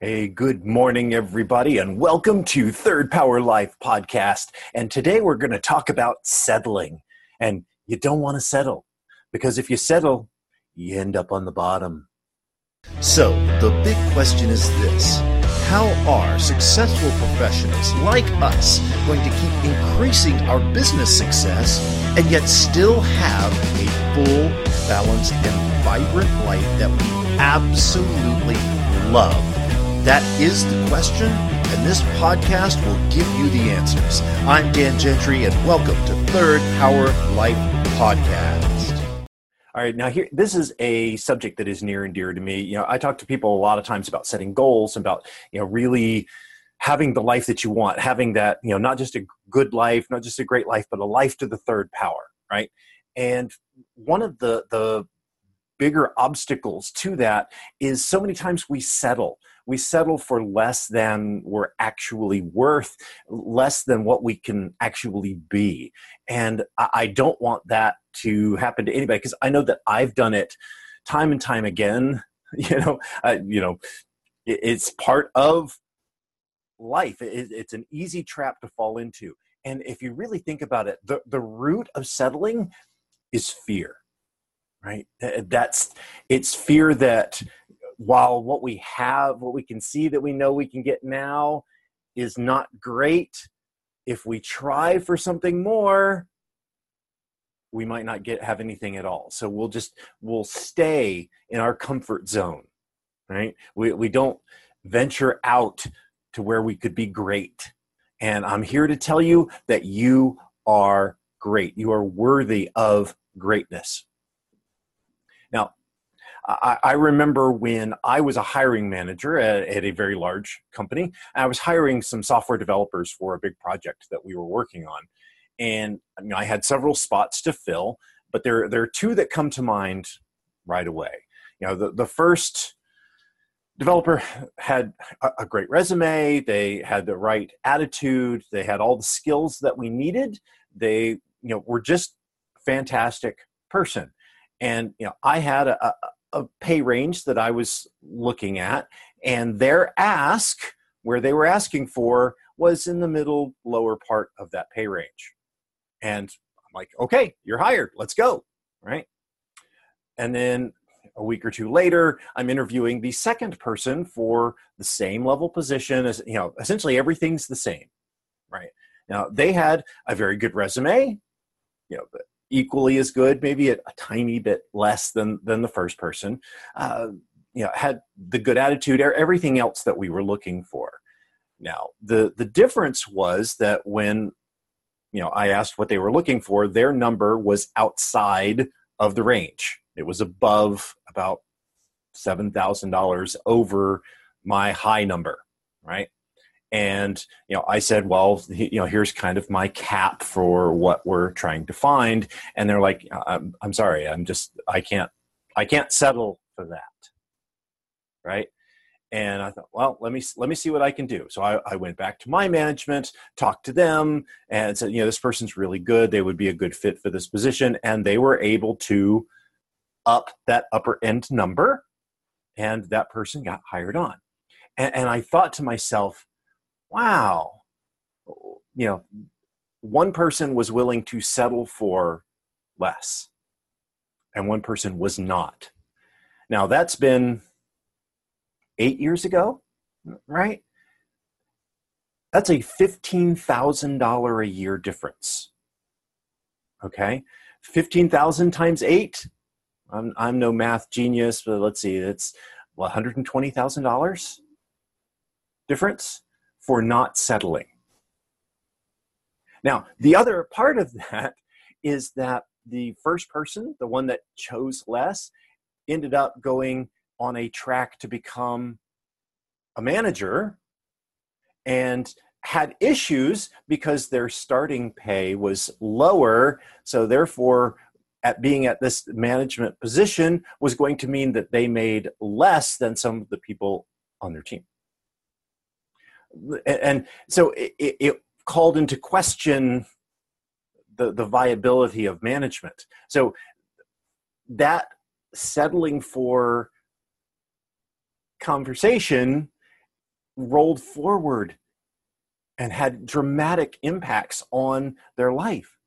Hey, good morning, everybody, and welcome to Third Power Life podcast. And today we're going to talk about settling. And you don't want to settle because if you settle, you end up on the bottom. So, the big question is this How are successful professionals like us going to keep increasing our business success and yet still have a full, balanced, and vibrant life that we absolutely love? That is the question, and this podcast will give you the answers. I'm Dan Gentry, and welcome to Third Power Life Podcast. All right, now here, this is a subject that is near and dear to me. You know, I talk to people a lot of times about setting goals, about you know really having the life that you want, having that you know not just a good life, not just a great life, but a life to the third power, right? And one of the the bigger obstacles to that is so many times we settle we settle for less than we're actually worth, less than what we can actually be. And I don't want that to happen to anybody because I know that I've done it time and time again. You know, uh, you know, it's part of life. it's an easy trap to fall into. And if you really think about it, the, the root of settling is fear right that's it's fear that while what we have, what we can see that we know we can get now is not great, if we try for something more, we might not get have anything at all. So we'll just we'll stay in our comfort zone, right? We we don't venture out to where we could be great. And I'm here to tell you that you are great. You are worthy of greatness. I, I remember when I was a hiring manager at, at a very large company, I was hiring some software developers for a big project that we were working on. And you know, I had several spots to fill, but there, there are two that come to mind right away. You know, the, the first developer had a great resume, they had the right attitude, they had all the skills that we needed. They, you know, were just fantastic person and you know i had a, a pay range that I was looking at, and their ask, where they were asking for, was in the middle lower part of that pay range. And I'm like, okay, you're hired. Let's go. Right. And then a week or two later, I'm interviewing the second person for the same level position as, you know, essentially everything's the same. Right. Now, they had a very good resume, you know, equally as good, maybe a, a tiny bit less than than the first person. Uh, you know, had the good attitude, everything else that we were looking for. Now, the the difference was that when you know I asked what they were looking for, their number was outside of the range. It was above about seven thousand dollars over my high number, right? And you know i said well you know here's kind of my cap for what we're trying to find. And they're like uh, i'm, I'm sorry i'm just i can't i can't settle for that. Right? And i thought well let me let me see what i can do. So I, I went back to my management talked to them and said you know this person's really good. They would be a good fit for this position. And they were able to up that upper end number and that person got hired on. And, and i thought to myself wow, you know, one person was willing to settle for less and one person was not. Now that's been eight years ago, right? That's a $15,000 a year difference. Okay. 15,000 times eight. I'm, I'm no math genius, but let's see, it's $120,000 difference for not settling. Now, the other part of that is that the first person, the one that chose less, ended up going on a track to become a manager and had issues because their starting pay was lower. So, therefore, at being at this management position was going to mean that they made less than some of the people on their team and so it, it called into question the, the viability of management. So that settling for conversation rolled forward and had dramatic impacts on their life.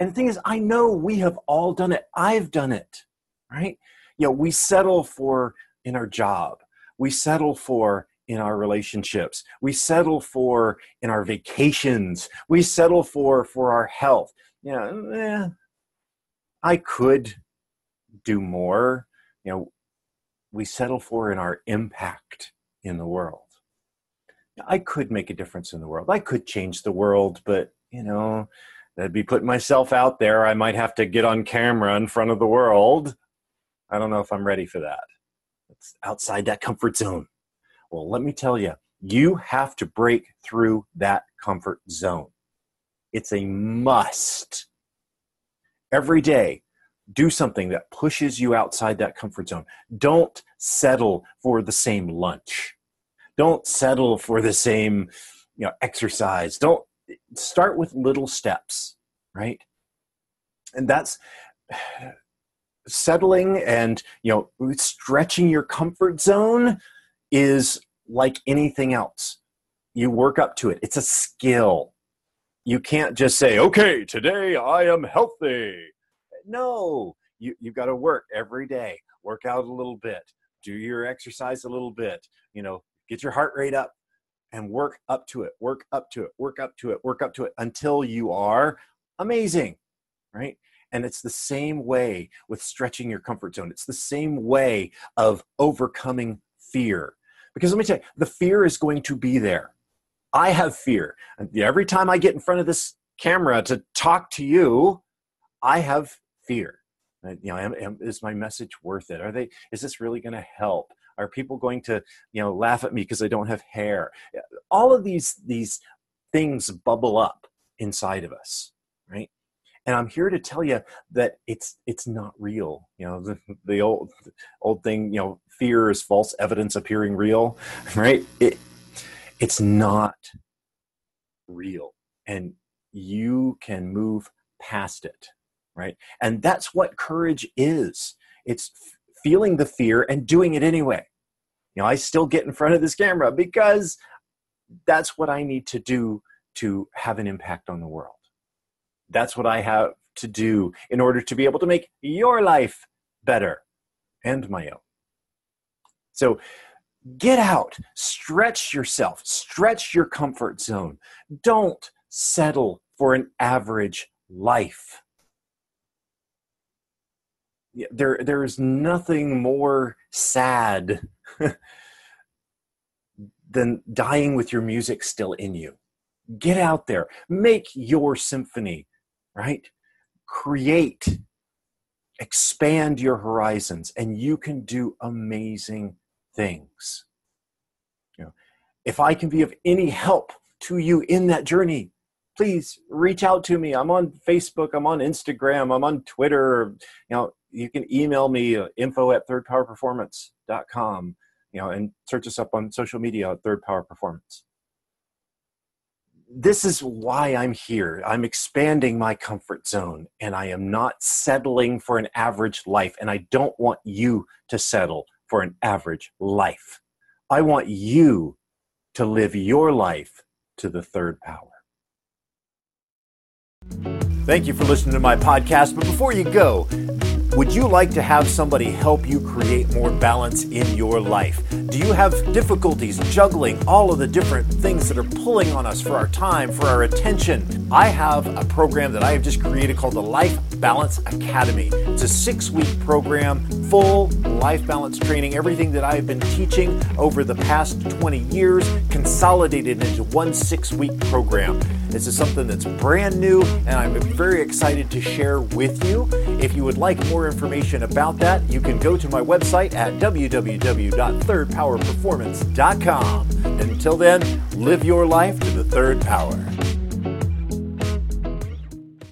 And the thing is, I know we have all done it. I've done it, right? You know, we settle for in our job, we settle for in our relationships, we settle for in our vacations, we settle for for our health. You know, eh, I could do more. You know, we settle for in our impact in the world. I could make a difference in the world. I could change the world, but you know, that'd be putting myself out there. I might have to get on camera in front of the world. I don't know if I'm ready for that. It's outside that comfort zone. Well, let me tell you, you have to break through that comfort zone. It's a must. Every day, do something that pushes you outside that comfort zone. Don't settle for the same lunch don't settle for the same you know exercise don't start with little steps right and that's settling and you know stretching your comfort zone is like anything else. You work up to it. It's a skill. You can't just say okay today i am healthy. No. You, you've got to work every day. Work out a little bit. Do your exercise a little bit. You know get your heart rate up and work up to it, work up to it, work up to it, work up to it until you are amazing, right? And it's the same way with stretching your comfort zone. It's the same way of overcoming fear. Because let me tell you, the fear is going to be there. I have fear. Every time I get in front of this camera to talk to you, I have fear. You know, am, am, is my message worth it? Are they? Is this really going to help? Are people going to, you know, laugh at me because I don't have hair? All of these these things bubble up inside of us, right? And I'm here to tell you that it's it's not real. You know, the, the old old thing, you know, fear is false evidence appearing real, right? It it's not real. And you can move past it, right? And that's what courage is. It's feeling the fear and doing it anyway. You know, I still get in front of this camera because that's what I need to do to have an impact on the world. That's what I have to do in order to be able to make your life better and my own. So get out, stretch yourself, stretch your comfort zone. Don't settle for an average life. There there is nothing more sad than dying with your music still in you. Get out there. Make your symphony right? Create expand your horizons and you can do amazing things. You know if i can be of any help to you in that journey please reach out to me. I'm on facebook i'm on instagram i'm on twitter. You know you can email me uh, info at thirdpowerperformance.com you know and search us up on social media at third power performance. This is why i'm here. I'm expanding my comfort zone and i am not settling for an average life and i don't want you to settle for an average life i want you to live your life to the third power Thank you for listening to my podcast. But before you go, would you like to have somebody help you create more balance in your life? Do you have difficulties juggling all of the different things that are pulling on us for our time, for our attention? I have a program that I have just created called the Life Balance Academy. It's a six week program, full life balance training, everything that I've been teaching over the past 20 years, consolidated into one six week program. This is something that's brand new, and I'm very excited to share with you. If you would like more information about that, you can go to my website at www.thirdpowerperformance.com. Until then, live your life to the third power.